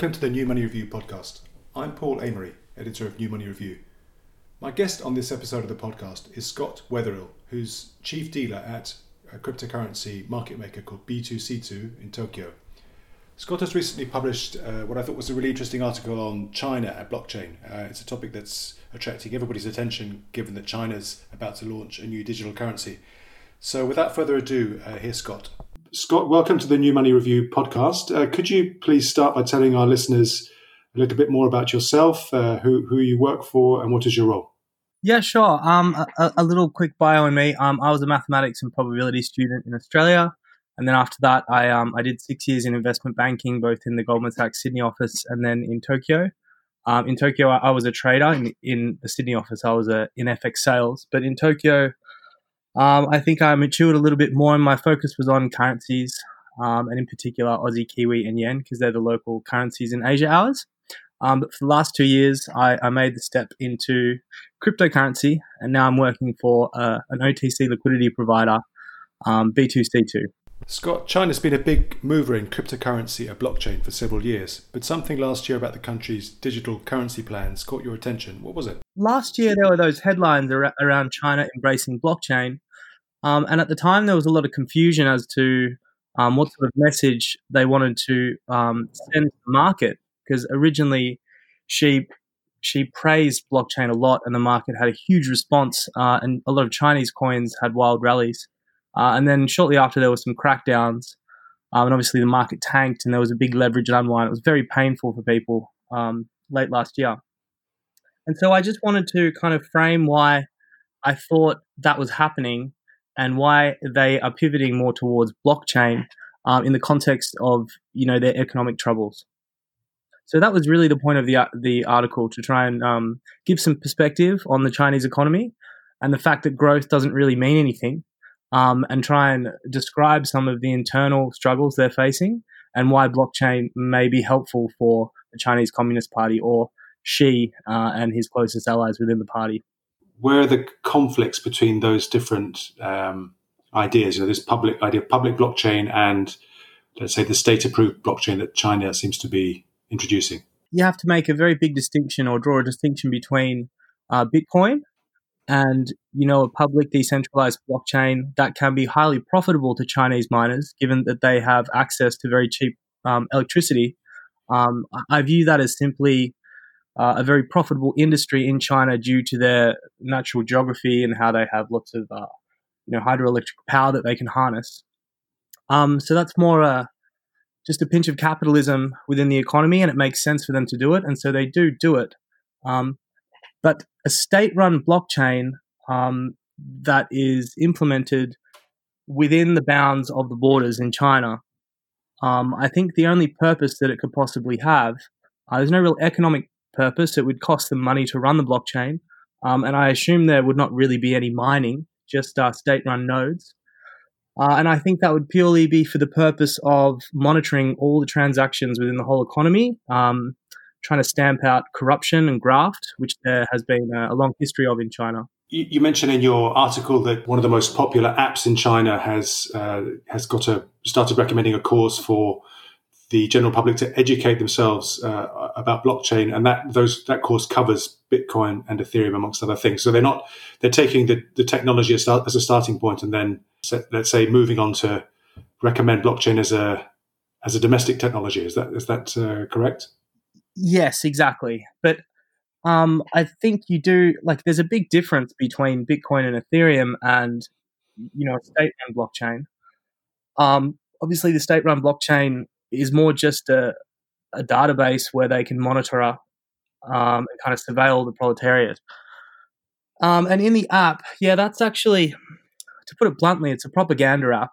Welcome to the New Money Review podcast. I'm Paul Amery, editor of New Money Review. My guest on this episode of the podcast is Scott Weatherill, who's chief dealer at a cryptocurrency market maker called B2C2 in Tokyo. Scott has recently published uh, what I thought was a really interesting article on China and blockchain. Uh, it's a topic that's attracting everybody's attention given that China's about to launch a new digital currency. So, without further ado, uh, here's Scott. Scott, welcome to the New Money Review podcast. Uh, could you please start by telling our listeners a little bit more about yourself, uh, who, who you work for, and what is your role? Yeah, sure. Um, a, a little quick bio on me. Um, I was a mathematics and probability student in Australia. And then after that, I um, I did six years in investment banking, both in the Goldman Sachs Sydney office and then in Tokyo. Um, in Tokyo, I, I, was a trader. In, in, the Sydney office, I was a, in FX sales. But in Tokyo, um, I think I matured a little bit more, and my focus was on currencies, um, and in particular Aussie, Kiwi, and Yen, because they're the local currencies in Asia hours. Um, but for the last two years, I, I, made the step into cryptocurrency, and now I'm working for uh, an OTC liquidity provider, um, B2C2. Scott, China's been a big mover in cryptocurrency and blockchain for several years, but something last year about the country's digital currency plans caught your attention. What was it? Last year, there were those headlines around China embracing blockchain, um, and at the time, there was a lot of confusion as to um, what sort of message they wanted to um, send to the market. Because originally, Xi Xi praised blockchain a lot, and the market had a huge response, uh, and a lot of Chinese coins had wild rallies. Uh, and then shortly after, there were some crackdowns, um, and obviously the market tanked, and there was a big leverage unwind. It was very painful for people um, late last year. And so I just wanted to kind of frame why I thought that was happening and why they are pivoting more towards blockchain um, in the context of you know their economic troubles. So that was really the point of the the article to try and um, give some perspective on the Chinese economy and the fact that growth doesn't really mean anything, um, and try and describe some of the internal struggles they're facing and why blockchain may be helpful for the Chinese Communist Party or Xi uh, and his closest allies within the party. Where are the conflicts between those different um, ideas? You know, this public idea of public blockchain and let's say the state-approved blockchain that China seems to be introducing. You have to make a very big distinction or draw a distinction between uh, Bitcoin and you know a public decentralized blockchain that can be highly profitable to Chinese miners, given that they have access to very cheap um, electricity. Um, I view that as simply uh, a very profitable industry in China due to their natural geography and how they have lots of uh, you know hydroelectric power that they can harness. Um, so that's more a just a pinch of capitalism within the economy, and it makes sense for them to do it, and so they do do it. Um, but a state run blockchain um, that is implemented within the bounds of the borders in China, um, I think the only purpose that it could possibly have, uh, there's no real economic purpose. It would cost them money to run the blockchain. Um, and I assume there would not really be any mining, just uh, state run nodes. Uh, and I think that would purely be for the purpose of monitoring all the transactions within the whole economy, um, trying to stamp out corruption and graft, which there has been a, a long history of in China. You, mentioned in your article that one of the most popular apps in China has uh, has got a started recommending a course for the general public to educate themselves uh, about blockchain, and that those that course covers Bitcoin and Ethereum amongst other things. So they're not they're taking the, the technology as, as a starting point, and then let's say moving on to recommend blockchain as a as a domestic technology. Is that is that uh, correct? Yes, exactly. But um, I think you do like there's a big difference between Bitcoin and Ethereum and you know state-run blockchain. Um, obviously, the state-run blockchain is more just a, a database where they can monitor um, and kind of surveil the proletariat. Um, and in the app, yeah, that's actually, to put it bluntly, it's a propaganda app.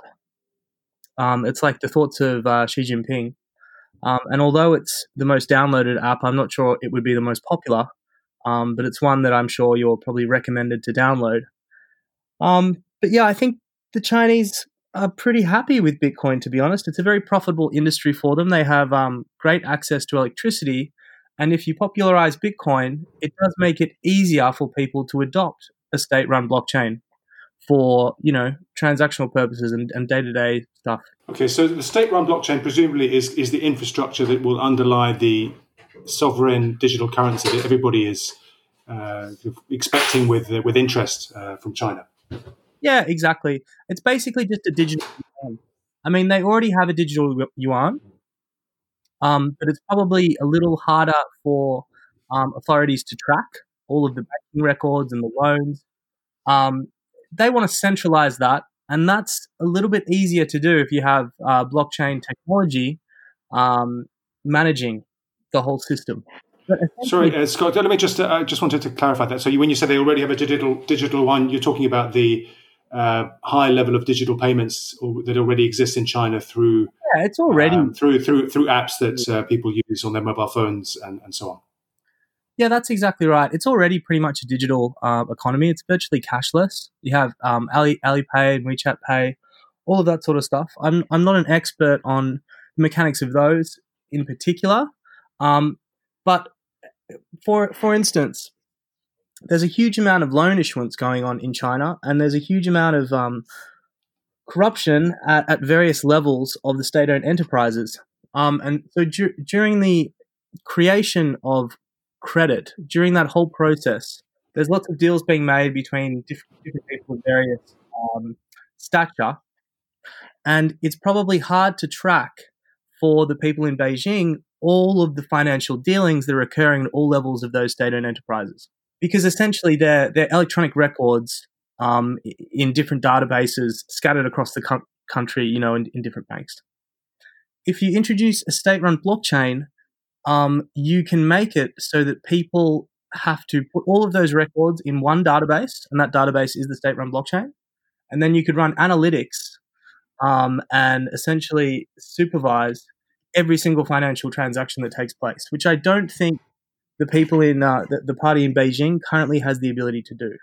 Um, it's like the thoughts of uh, Xi Jinping. Um, and although it's the most downloaded app, I'm not sure it would be the most popular, um, but it's one that I'm sure you're probably recommended to download. Um, but yeah, I think the Chinese are pretty happy with Bitcoin, to be honest. It's a very profitable industry for them. They have um, great access to electricity. And if you popularize Bitcoin, it does make it easier for people to adopt a state run blockchain. for you know transactional purposes and day to day stuff. Okay, so the state-run blockchain presumably is is the infrastructure that will underlie the sovereign digital currency that everybody is uh, expecting with uh, with interest uh, from China. Yeah, exactly. It's basically just a digital yuan. I mean, they already have a digital yuan, um, but it's probably a little harder for um, authorities to track all of the banking records and the loans. Um, they want to centralize that, and that's a little bit easier to do if you have uh, blockchain technology um, managing the whole system. Sorry, uh, Scott. Let me just. Uh, I just wanted to clarify that. So, you, when you said they already have a digital digital one, you're talking about the uh, high level of digital payments that already exists in China through. Yeah, it's already um, through through through apps that uh, people use on their mobile phones and, and so on. Yeah, that's exactly right. It's already pretty much a digital uh, economy. It's virtually cashless. You have um, Ali Alipay and WeChat Pay, all of that sort of stuff. I'm I'm not an expert on the mechanics of those in particular, um, but for for instance, there's a huge amount of loan issuance going on in China, and there's a huge amount of um, corruption at, at, various levels of the state-owned enterprises. Um, and so du- during the creation of credit during that whole process. There's lots of deals being made between different, different people of various um, stature, and it's probably hard to track for the people in Beijing all of the financial dealings that are occurring at all levels of those state-owned enterprises, because essentially they're they're electronic records um, in different databases scattered across the co- country, you know, in, in different banks. If you introduce a state-run blockchain um, you can make it so that people have to put all of those records in one database, and that database is the state run blockchain. And then you could run analytics um, and essentially supervise every single financial transaction that takes place, which I don't think the people in uh, the, the party in Beijing currently has the ability to do.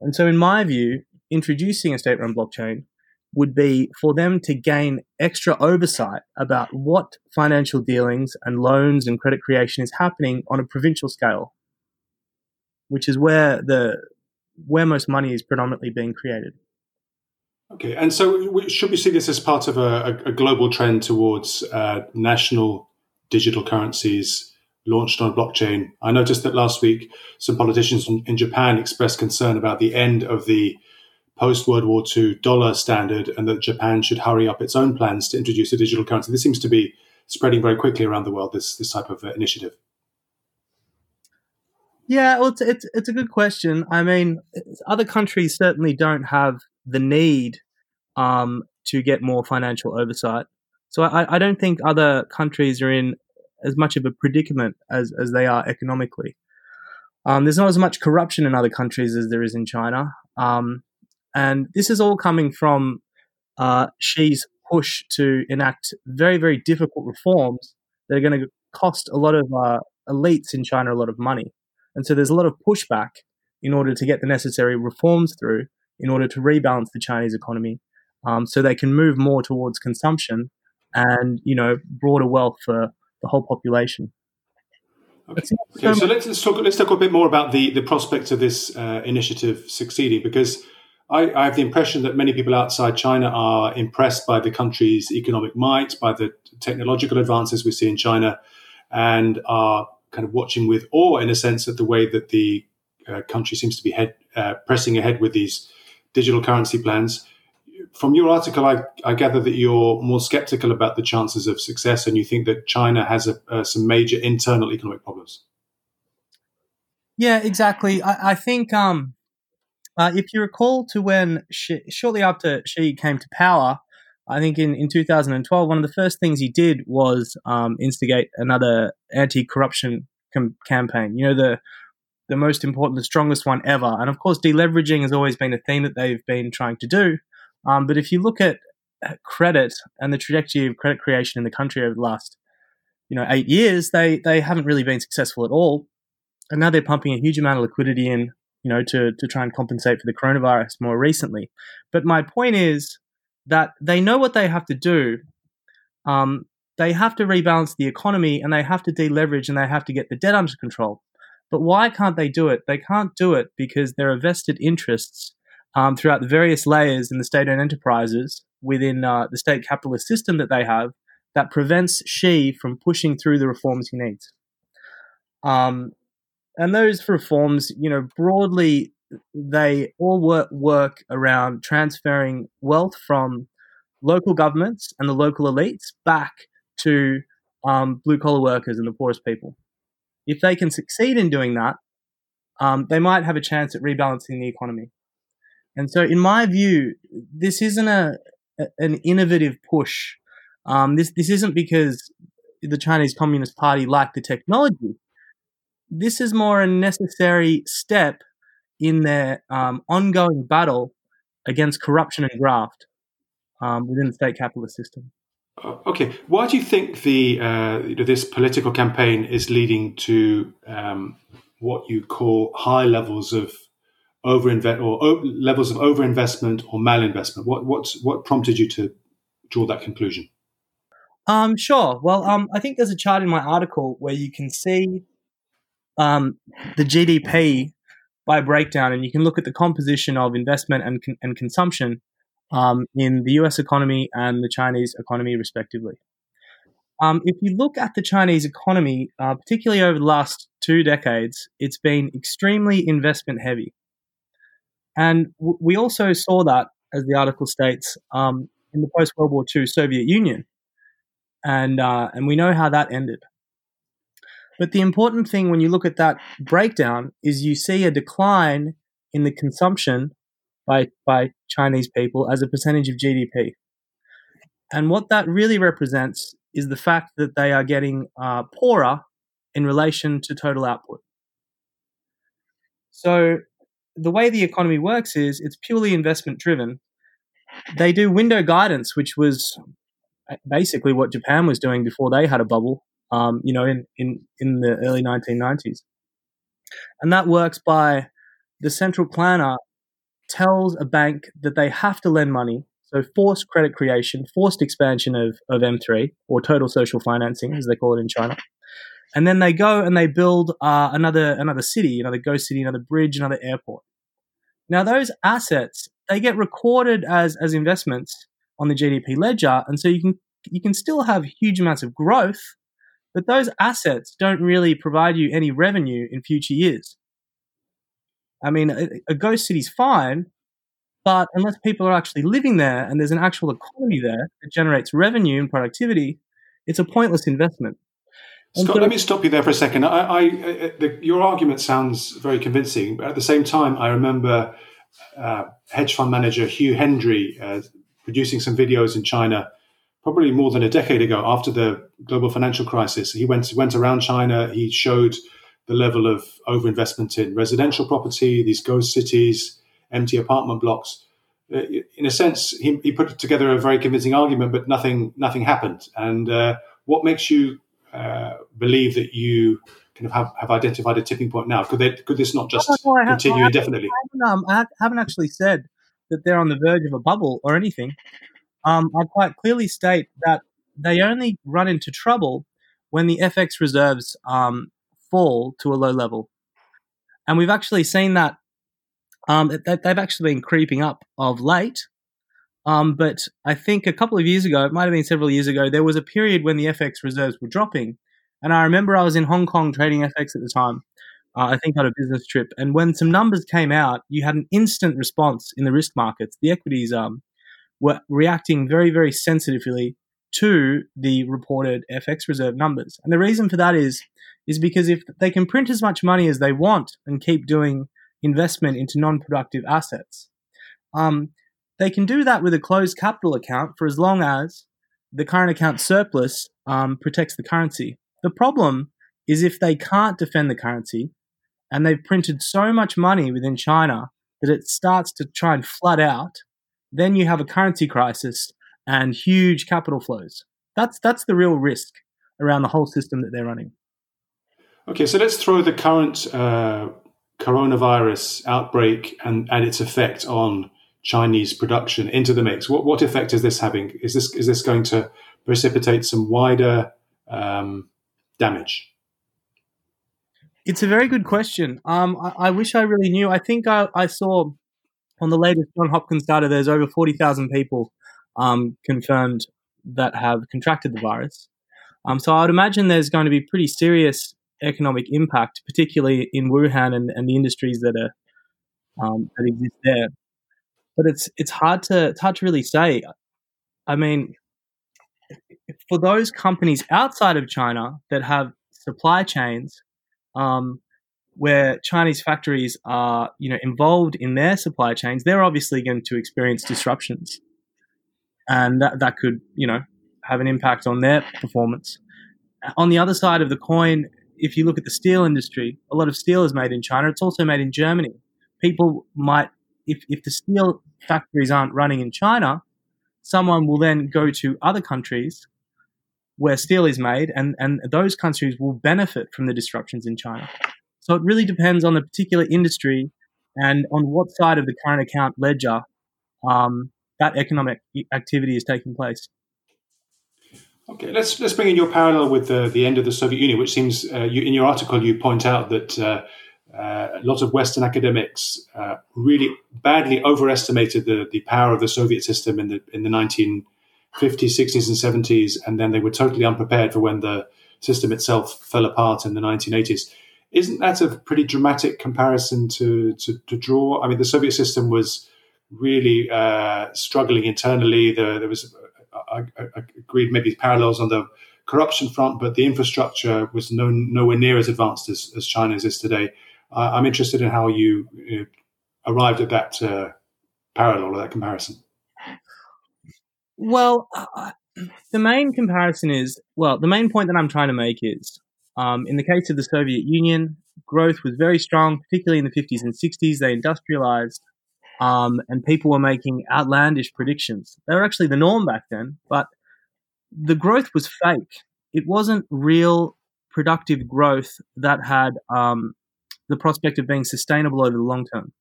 And so, in my view, introducing a state run blockchain would be for them to gain extra oversight about what financial dealings and loans and credit creation is happening on a provincial scale, which is where the where most money is predominantly being created. Okay, and so should we see this as part of a, a global trend towards uh, national digital currencies launched on blockchain? I noticed that last week some politicians in, Japan expressed concern about the end of the post World War II dollar standard and that Japan should hurry up its own plans to introduce a digital currency. This seems to be spreading very quickly around the world, this, this type of uh, initiative. Yeah, well, it's, it's, it's a good question. I mean, other countries certainly don't have the need um, to get more financial oversight. So I, I don't think other countries are in as much of a predicament as, as they are economically. Um, there's not as much corruption in other countries as there is in China. Um, and this is all coming from uh, Xi's push to enact very, very difficult reforms that are going to cost a lot of uh, elites in China a lot of money. And so there's a lot of pushback in order to get the necessary reforms through in order to rebalance the Chinese economy um, so they can move more towards consumption and, you know, broader wealth for the whole population. Okay. okay so let's, let's, talk. Let's talk a bit more about the the prospects of this uh, initiative succeeding, because I, I, have the impression that many people outside China are impressed by the country's economic might, by the technological advances we see in China, and are kind of watching with awe, in a sense, at the way that the uh, country seems to be head, uh, pressing ahead with these digital currency plans. From your article, I, I, gather that you're more skeptical about the chances of success, and you think that China has a, uh, some major internal economic problems. Yeah, exactly. I, I think um, uh, if you recall to when Xi, shortly after Xi came to power, I think in, in 2012, one of the first things he did was um, instigate another anti-corruption com- campaign. You know, the the most important, the strongest one ever. And of course, deleveraging has always been a theme that they've been trying to do. Um, but if you look at credit and the trajectory of credit creation in the country over the last, you know, eight years, they they haven't really been successful at all. And now they're pumping a huge amount of liquidity in you know, to, to try and compensate for the coronavirus more recently. But my point is that they know what they have to do. Um, they have to rebalance the economy and they have to deleverage and they have to get the debt under control. But why can't they do it? They can't do it because there are vested interests um, throughout the various layers in the state-owned enterprises within uh, the state capitalist system that they have that prevents Xi from pushing through the reforms he needs. Um, and those reforms, you know, broadly, they all work, work around transferring wealth from local governments and the local elites back to um, blue collar workers and the poorest people. If they can succeed in doing that, um, they might have a chance at rebalancing the economy. And so, in my view, this isn't a, an innovative push. Um, this this isn't because the Chinese Communist Party lacked the technology. This is more a necessary step in their um, ongoing battle against corruption and graft um, within the state capitalist system. Uh, okay, why do you think the uh, this political campaign is leading to um, what you call high levels of overinvest or o- levels of overinvestment or malinvestment? What what what prompted you to draw that conclusion? Um, sure. Well, um, I think there's a chart in my article where you can see um, the GDP by breakdown, and you can look at the composition of investment and con- and consumption um, in the U.S. economy and the Chinese economy, respectively. Um, if you look at the Chinese economy, uh, particularly over the last two decades, it's been extremely investment heavy. And w- we also saw that, as the article states, um, in the post World War II Soviet Union. And, uh, and we know how that ended. But the important thing when you look at that breakdown is you see a decline in the consumption by, by Chinese people as a percentage of GDP. And what that really represents is the fact that they are getting uh, poorer in relation to total output. So the way the economy works is it's purely investment driven. They do window guidance, which was basically what Japan was doing before they had a bubble, um, you know, in, in, in the early 1990s. And that works by the central planner tells a bank that they have to lend money so forced credit creation, forced expansion of, of M3 or total social financing, as they call it in China. And then they go and they build uh, another another city, another ghost city, another bridge, another airport. Now those assets they get recorded as as investments on the GDP ledger, and so you can you can still have huge amounts of growth, but those assets don't really provide you any revenue in future years. I mean, a, a ghost city's fine, but unless people are actually living there and there's an actual economy there that generates revenue and productivity, it's a pointless investment. Scott, so, let me stop you there for a second. I, I, I the, your argument sounds very convincing, but at the same time, I remember uh, hedge fund manager Hugh Hendry uh, producing some videos in China, probably more than a decade ago, after the global financial crisis. He went went around China. He showed the level of overinvestment in residential property, these ghost cities, empty apartment blocks. Uh, in a sense, he, he, put together a very convincing argument, but nothing nothing happened. And uh, what makes you uh, believe that you kind of have, have identified a tipping point now? Could they, could this not just no, no, continue have, indefinitely? I haven't, um, I haven't actually said that they're on the verge of a bubble or anything. Um, I quite clearly state that they only run into trouble when the FX reserves um, fall to a low level. And we've actually seen that um, they, have actually been creeping up of late. Um, but I think a couple of years ago, it might have been several years ago, there was a period when the FX reserves were dropping. And I remember I was in Hong Kong trading FX at the time. Uh, I think on a business trip. And when some numbers came out, you had an instant response in the risk markets. The equities um, were reacting very, very sensitively to the reported FX reserve numbers. And the reason for that is, is because if they can print as much money as they want and keep doing investment into non productive assets. Um, they can do that with a closed capital account for as long as the current account surplus um, protects the currency. The problem is if they can't defend the currency and they've printed so much money within China that it starts to try and flood out, then you have a currency crisis and huge capital flows. That's that's the real risk around the whole system that they're running. Okay, so let's throw the current uh, coronavirus outbreak and, and its effect on Chinese production into the mix? What, what effect is this having? Is this is this going to precipitate some wider um, damage? It's a very good question. Um, I, I, wish I really knew. I think I, I, saw on the latest John Hopkins data, there's over 40,000 people um, confirmed that have contracted the virus. Um, so I would imagine there's going to be pretty serious economic impact, particularly in Wuhan and, and the industries that are um, that exist there. But it's it's hard to it's hard to really say. I mean, for those companies outside of China that have supply chains um, where Chinese factories are, you know, involved in their supply chains, they're obviously going to experience disruptions, and that that could, you know, have an impact on their performance. On the other side of the coin, if you look at the steel industry, a lot of steel is made in China. It's also made in Germany. People might, if, if the steel factories aren't running in China, someone will then go to other countries where steel is made, and, and those countries will benefit from the disruptions in China. So it really depends on the particular industry and on what side of the current account ledger um, that economic activity is taking place. Okay, let's let's bring in your parallel with the, the end of the Soviet Union, which seems uh, you, in your article you point out that uh, uh, a lot of Western academics uh, really badly overestimated the, the power of the Soviet system in the in the 1950s, 60s, and 70s, and then they were totally unprepared for when the system itself fell apart in the 1980s. Isn't that a pretty dramatic comparison to, to, to draw? I mean, the Soviet system was really uh, struggling internally. There, there was I, I agreed maybe parallels on the corruption front, but the infrastructure was no, nowhere near as advanced as, as China's is today. Uh, I'm interested in how you, you know, arrived at that uh, parallel or that comparison. Well, uh, the main comparison is well, the main point that I'm trying to make is um, in the case of the Soviet Union, growth was very strong, particularly in the 50s and 60s. They industrialized, um, and people were making outlandish predictions. They were actually the norm back then, but the growth was fake. It wasn't real productive growth that had um, the prospect of being sustainable over the long term.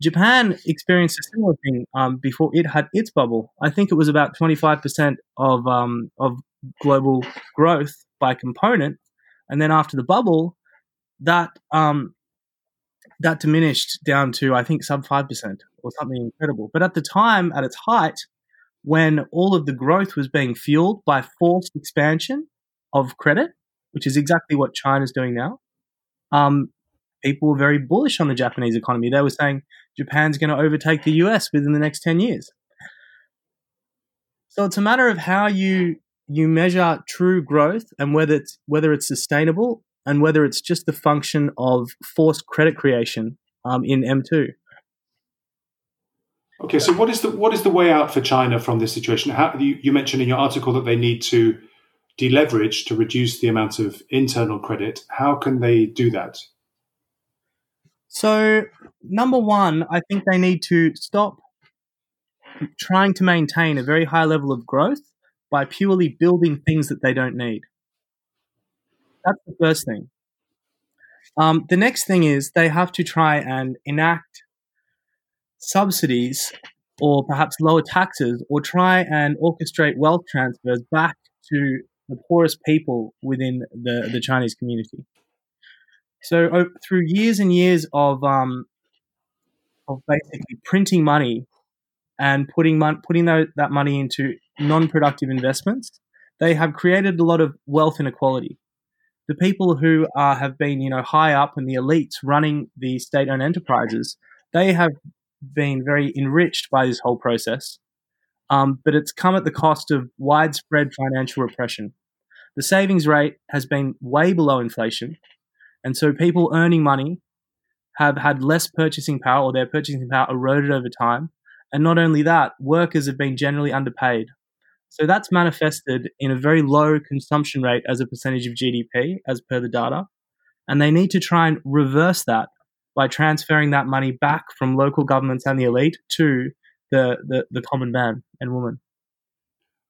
Japan experienced a similar thing um, before it had its bubble. I think it was about 25% of, um, of global growth by component. And then after the bubble, that um, that diminished down to I think sub five percent or something incredible. But at the time, at its height, when all of the growth was being fueled by forced expansion of credit, which is exactly what China's doing now, um, people were very bullish on the Japanese economy. They were saying Japan's going to overtake the US within the next ten years. So it's a matter of how you you measure true growth and whether it's whether it's sustainable and whether it's just the function of forced credit creation um, in M2. Okay, so what is the what is the way out for China from this situation? How, you, you mentioned in your article that they need to deleverage to reduce the amount of internal credit. How can they do that? So, number one, I think they need to stop trying to maintain a very high level of growth by purely building things that they don't need. That's the first thing. Um, the next thing is they have to try and enact subsidies or perhaps lower taxes or try and orchestrate wealth transfers back to the poorest people within the, the Chinese community. So through years and years of um, of basically printing money and putting mon- putting that money into non-productive investments, they have created a lot of wealth inequality the people who uh, have been, you know, high up in the elites running the state-owned enterprises, they have been very enriched by this whole process. Um, but it's come at the cost of widespread financial repression. The savings rate has been way below inflation, and so people earning money have had less purchasing power, or their purchasing power eroded over time. And not only that, workers have been generally underpaid. So that's manifested in a very low consumption rate as a percentage of GDP, as per the data. And they need to try and reverse that by transferring that money back from local governments and the elite to the, the, the common man and woman.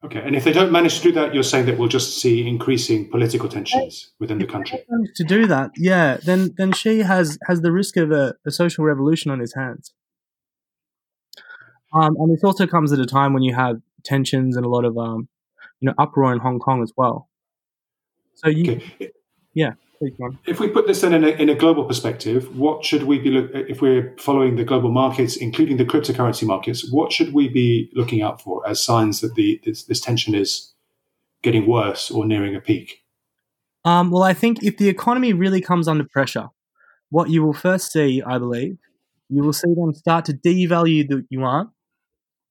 Okay, and if they don't manage to do that, you're saying that we'll just see increasing political tensions within the country. to do that, yeah, then then Xi has has the risk of a, a social revolution on his hands. Um, and this also comes at a time when you have tensions and a lot of um, you know uproar in Hong Kong as well. So you, okay. yeah. If we put this then in a, in a global perspective, what should we be look if we're following the global markets, including the cryptocurrency markets? What should we be looking out for as signs that the this, this tension is getting worse or nearing a peak? Um, well, I think if the economy really comes under pressure, what you will first see, I believe, you will see them start to devalue the yuan.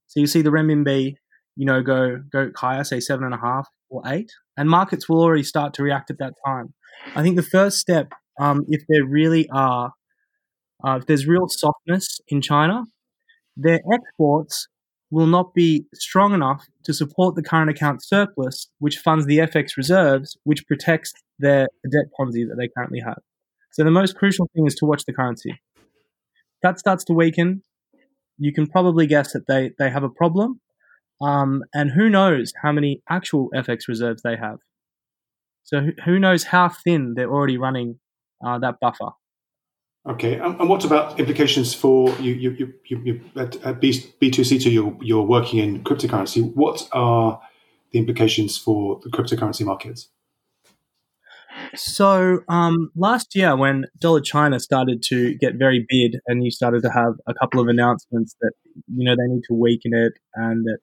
So you see the renminbi, you know, go go higher, say seven and a half or eight, and markets will already start to react at that time. I think the first step, um, if there really are, uh, if there's real softness in China, their exports will not be strong enough to support the current account surplus, which funds the FX reserves, which protects their debt Ponzi that they currently have. So the most crucial thing is to watch the currency. That starts to weaken. You can probably guess that they, they have a problem. Um, and who knows how many actual FX reserves they have. So who knows how thin they're already running uh, that buffer. Okay, and what about implications for you? You, you, you, you at, at B2C2, you're, you're working in cryptocurrency. What are the implications for the cryptocurrency markets? So um, last year, when Dollar China started to get very bid, and you started to have a couple of announcements that you know they need to weaken it, and that,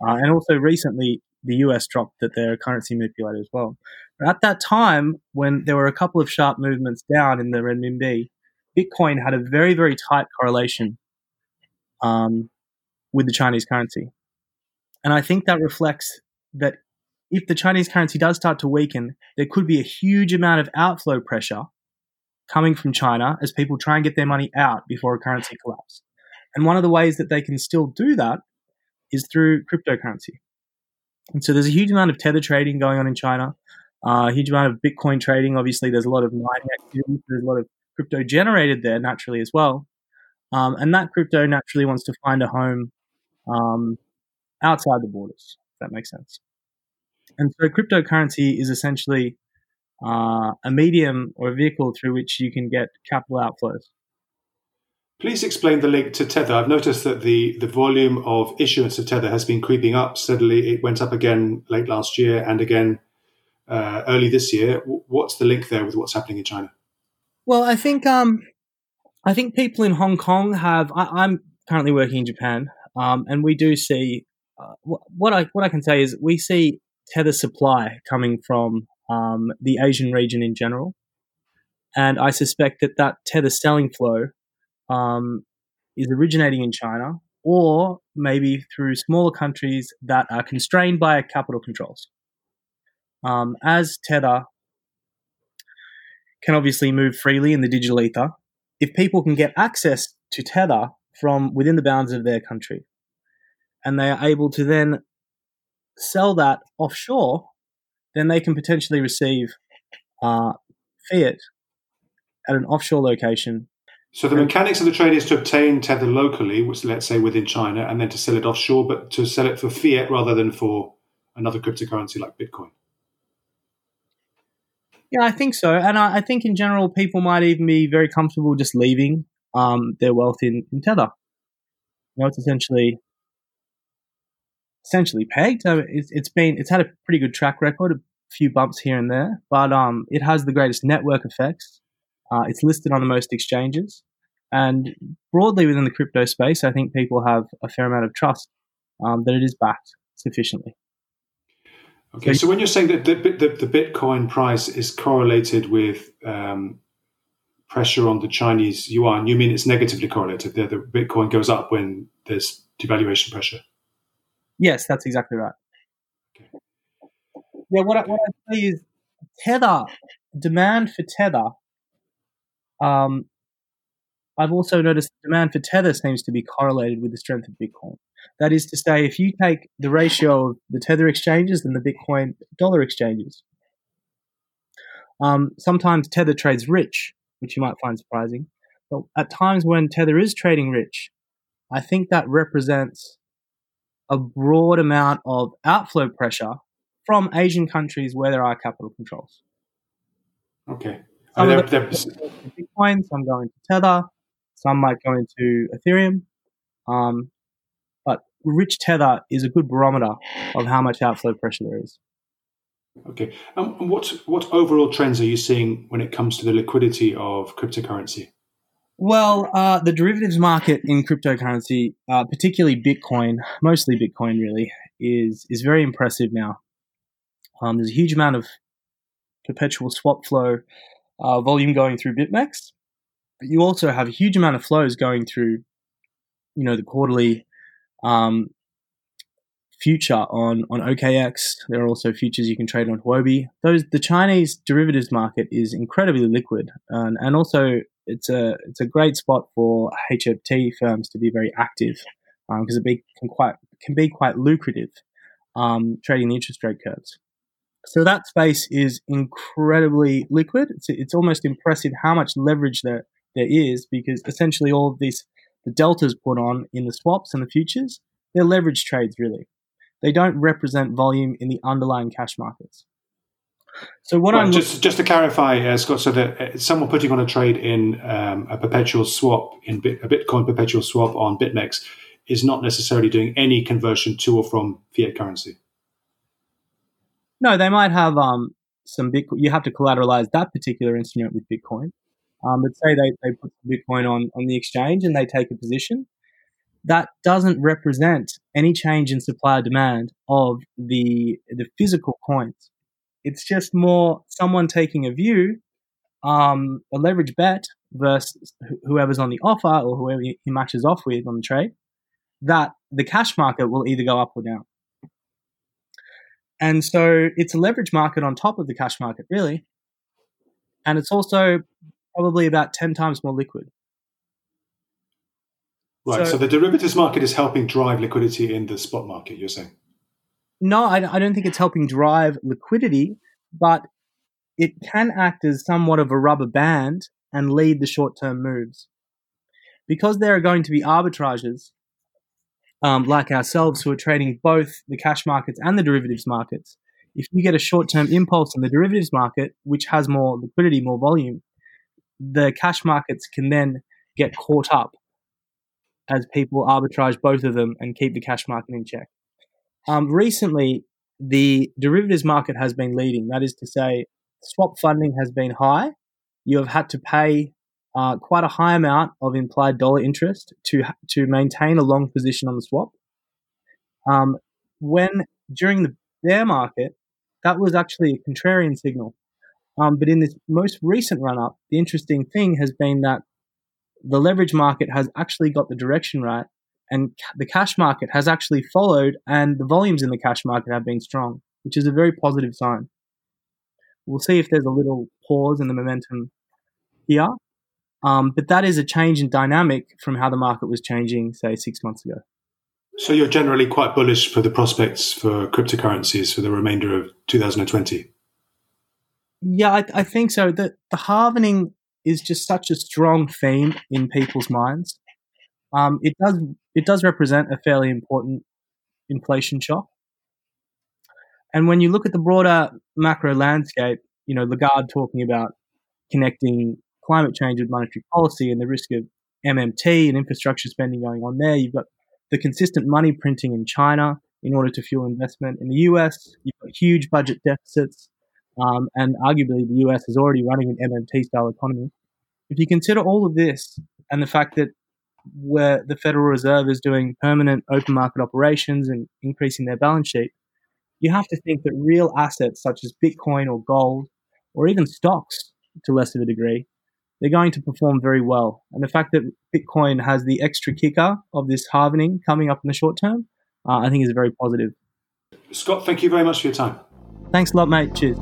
uh, and also recently the US dropped that they're a currency manipulator as well. But at that time, when there were a couple of sharp movements down in the renminbi, Bitcoin had a very very tight correlation um, with the Chinese currency, and I think that reflects that if the Chinese currency does start to weaken, there could be a huge amount of outflow pressure coming from China as people try and get their money out before a currency collapse. And one of the ways that they can still do that is through cryptocurrency. And so there's a huge amount of tether trading going on in China, uh, a huge amount of Bitcoin trading. Obviously, there's a lot of mining activity. There's a lot of crypto generated there naturally as well. Um, and that crypto naturally wants to find a home um, outside the borders, if that makes sense. And so cryptocurrency is essentially uh, a medium or a vehicle through which you can get capital outflows. Please explain the link to Tether. I've noticed that the, the volume of issuance of Tether has been creeping up steadily. It went up again late last year and again uh, early this year. What's the link there with what's happening in China? Well, I think um, I think people in Hong Kong have. I, am currently working in Japan, um, and we do see uh, what I what I can say is we see tether supply coming from um, the Asian region in general. And I suspect that that tether selling flow um, is originating in China or maybe through smaller countries that are constrained by capital controls. Um, as Tether can obviously move freely in the digital ether, if people can get access to Tether from within the bounds of their country, and they are able to then sell that offshore, then they can potentially receive uh, fiat at an offshore location. So the mechanics of the trade is to obtain tether locally, which let's say within China, and then to sell it offshore, but to sell it for fiat rather than for another cryptocurrency like Bitcoin. Yeah, I think so, and I, I think in general people might even be very comfortable just leaving um, their wealth in, in tether. You know, it's essentially essentially pegged. Uh, it's, it's been it's had a pretty good track record, a few bumps here and there, but um, it has the greatest network effects. Uh, it's listed on the most exchanges, and broadly within the crypto space, I think people have a fair amount of trust um, that it is backed sufficiently. Okay, so, so when you're saying that the, the, the, Bitcoin price is correlated with um, pressure on the Chinese yuan, you mean it's negatively correlated? The, the Bitcoin goes up when there's devaluation pressure. Yes, that's exactly right. Yeah, what I, what I say is Tether, demand for Tether. Um, I've also noticed the demand for Tether seems to be correlated with the strength of Bitcoin. That is to say, if you take the ratio of the Tether exchanges and the Bitcoin dollar exchanges, um, sometimes Tether trades rich, which you might find surprising. But at times when Tether is trading rich, I think that represents a broad amount of outflow pressure from Asian countries where there are capital controls. Okay. Some I mean, they're, they're... Bitcoin, some going to Tether, some might go into Ethereum. Um, but rich Tether is a good barometer of how much outflow pressure there is. Okay. Um, and what what overall trends are you seeing when it comes to the liquidity of cryptocurrency? Well, uh, the derivatives market in cryptocurrency, uh, particularly Bitcoin, mostly Bitcoin, really, is is very impressive now. Um, there's a huge amount of perpetual swap flow uh, volume going through BitMEX, but you also have a huge amount of flows going through, you know, the quarterly um, future on on OKX. There are also futures you can trade on Huobi. Those the Chinese derivatives market is incredibly liquid, and, and also it's a it's a great spot for HFT firms to be very active because um, it be, can quite can be quite lucrative um, trading the interest rate curves. So that space is incredibly liquid. It's, it's almost impressive how much leverage there there is because essentially all of these the deltas put on in the swaps and the futures they're leverage trades really they don't represent volume in the underlying cash markets. So what I'm just just to clarify, uh, Scott, so that uh, someone putting on a trade in um, a perpetual swap in Bit, a Bitcoin perpetual swap on BitMEX is not necessarily doing any conversion to or from fiat currency. No, they might have um, some Bitcoin. You have to collateralize that particular instrument with Bitcoin. Um, but say they, they put Bitcoin on, on the exchange and they take a position that doesn't represent any change in supply or demand of the the physical coins. It's just more someone taking a view, um, a leverage bet versus whoever's on the offer or whoever he matches off with on the trade, that the cash market will either go up or down. And so it's a leverage market on top of the cash market, really. And it's also probably about 10 times more liquid. Right. So, so, the derivatives market is helping drive liquidity in the spot market, you're saying? No, I, I don't think it's helping drive liquidity, but it can act as somewhat of a rubber band and lead the short term moves. Because there are going to be arbitrageurs um, like ourselves who are trading both the cash markets and the derivatives markets, if you get a short term impulse in the derivatives market, which has more liquidity, more volume, the cash markets can then get caught up as people arbitrage both of them and keep the cash market in check. Um, recently, the derivatives market has been leading. That is to say, swap funding has been high. You have had to pay uh, quite a high amount of implied dollar interest to to maintain a long position on the swap. Um, when during the bear market, that was actually a contrarian signal. Um, but in this most recent run up, the interesting thing has been that the leverage market has actually got the direction right and the cash market has actually followed and the volumes in the cash market have been strong, which is a very positive sign. We'll see if there's a little pause in the momentum here. Um, but that is a change in dynamic from how the market was changing, say, six months ago. So you're generally quite bullish for the prospects for cryptocurrencies for the remainder of 2020? Yeah, I, I think so. The, the halvening is just such a strong theme in people's minds. Um, it does it does represent a fairly important inflation shock. And when you look at the broader macro landscape, you know Lagarde talking about connecting climate change with monetary policy and the risk of MMT and infrastructure spending going on there. You've got the consistent money printing in China in order to fuel investment. In the US, you've got huge budget deficits um, and arguably, the US is already running an MMT style economy. If you consider all of this and the fact that where the Federal Reserve is doing permanent open market operations and increasing their balance sheet, you have to think that real assets such as Bitcoin or gold or even stocks to less of a degree, they're going to perform very well. And the fact that Bitcoin has the extra kicker of this halvening coming up in the short term, uh, I think is very positive. Scott, thank you very much for your time. Thanks a lot, mate. Cheers.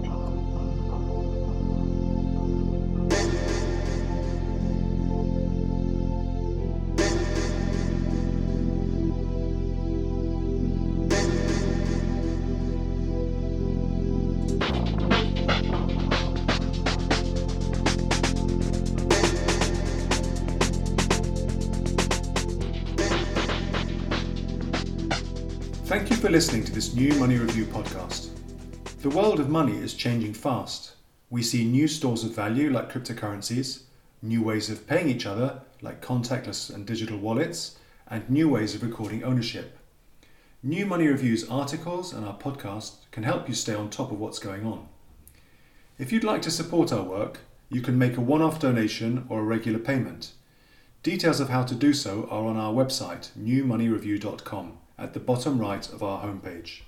For listening to this new Money Review podcast. The world of money is changing fast. We see new stores of value like cryptocurrencies, new ways of paying each other like contactless and digital wallets, and new ways of recording ownership. New Money Review's articles and our podcast can help you stay on top of what's going on. If you'd like to support our work, you can make a one off donation or a regular payment. Details of how to do so are on our website, newmoneyreview.com, at the bottom right of our homepage.